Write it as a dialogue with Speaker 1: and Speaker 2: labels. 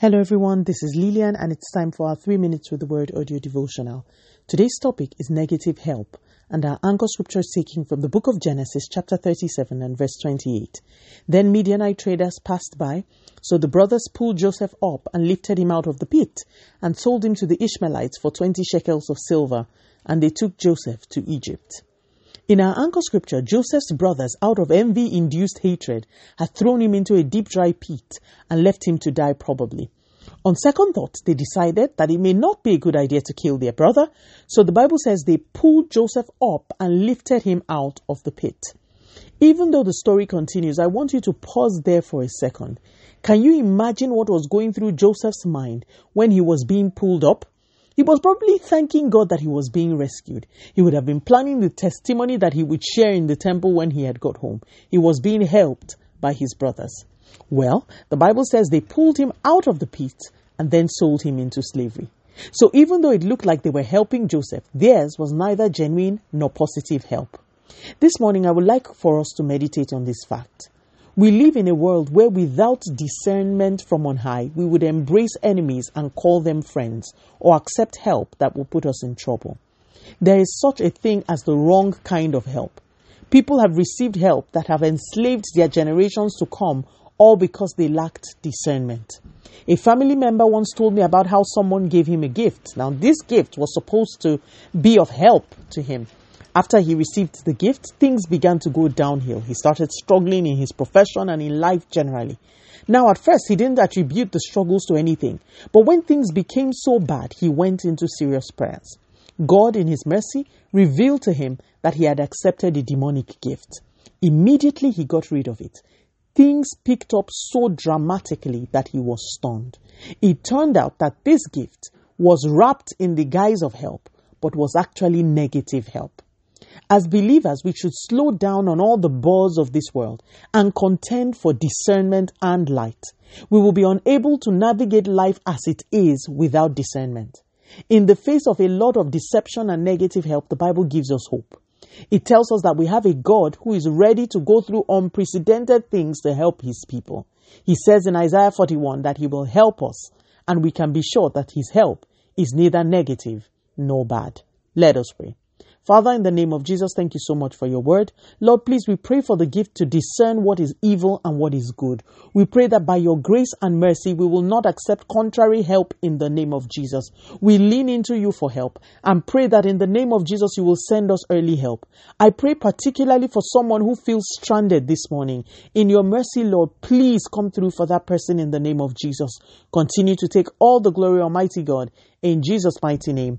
Speaker 1: Hello, everyone. This is Lillian, and it's time for our three minutes with the word audio devotional. Today's topic is negative help, and our anchor scripture is taken from the book of Genesis, chapter 37, and verse 28. Then Midianite traders passed by, so the brothers pulled Joseph up and lifted him out of the pit, and sold him to the Ishmaelites for 20 shekels of silver, and they took Joseph to Egypt. In our anchor scripture, Joseph's brothers, out of envy induced hatred, had thrown him into a deep dry pit and left him to die probably. On second thought, they decided that it may not be a good idea to kill their brother, so the Bible says they pulled Joseph up and lifted him out of the pit. Even though the story continues, I want you to pause there for a second. Can you imagine what was going through Joseph's mind when he was being pulled up? He was probably thanking God that he was being rescued. He would have been planning the testimony that he would share in the temple when he had got home. He was being helped by his brothers. Well, the Bible says they pulled him out of the pit and then sold him into slavery. So even though it looked like they were helping Joseph, theirs was neither genuine nor positive help. This morning, I would like for us to meditate on this fact. We live in a world where without discernment from on high, we would embrace enemies and call them friends or accept help that will put us in trouble. There is such a thing as the wrong kind of help. People have received help that have enslaved their generations to come all because they lacked discernment. A family member once told me about how someone gave him a gift. Now, this gift was supposed to be of help to him, after he received the gift, things began to go downhill. He started struggling in his profession and in life generally. Now, at first, he didn't attribute the struggles to anything, but when things became so bad, he went into serious prayers. God, in his mercy, revealed to him that he had accepted a demonic gift. Immediately, he got rid of it. Things picked up so dramatically that he was stunned. It turned out that this gift was wrapped in the guise of help, but was actually negative help. As believers, we should slow down on all the buzz of this world and contend for discernment and light. We will be unable to navigate life as it is without discernment. In the face of a lot of deception and negative help, the Bible gives us hope. It tells us that we have a God who is ready to go through unprecedented things to help his people. He says in Isaiah 41 that he will help us, and we can be sure that his help is neither negative nor bad. Let us pray. Father, in the name of Jesus, thank you so much for your word. Lord, please, we pray for the gift to discern what is evil and what is good. We pray that by your grace and mercy, we will not accept contrary help in the name of Jesus. We lean into you for help and pray that in the name of Jesus, you will send us early help. I pray particularly for someone who feels stranded this morning. In your mercy, Lord, please come through for that person in the name of Jesus. Continue to take all the glory, Almighty God. In Jesus' mighty name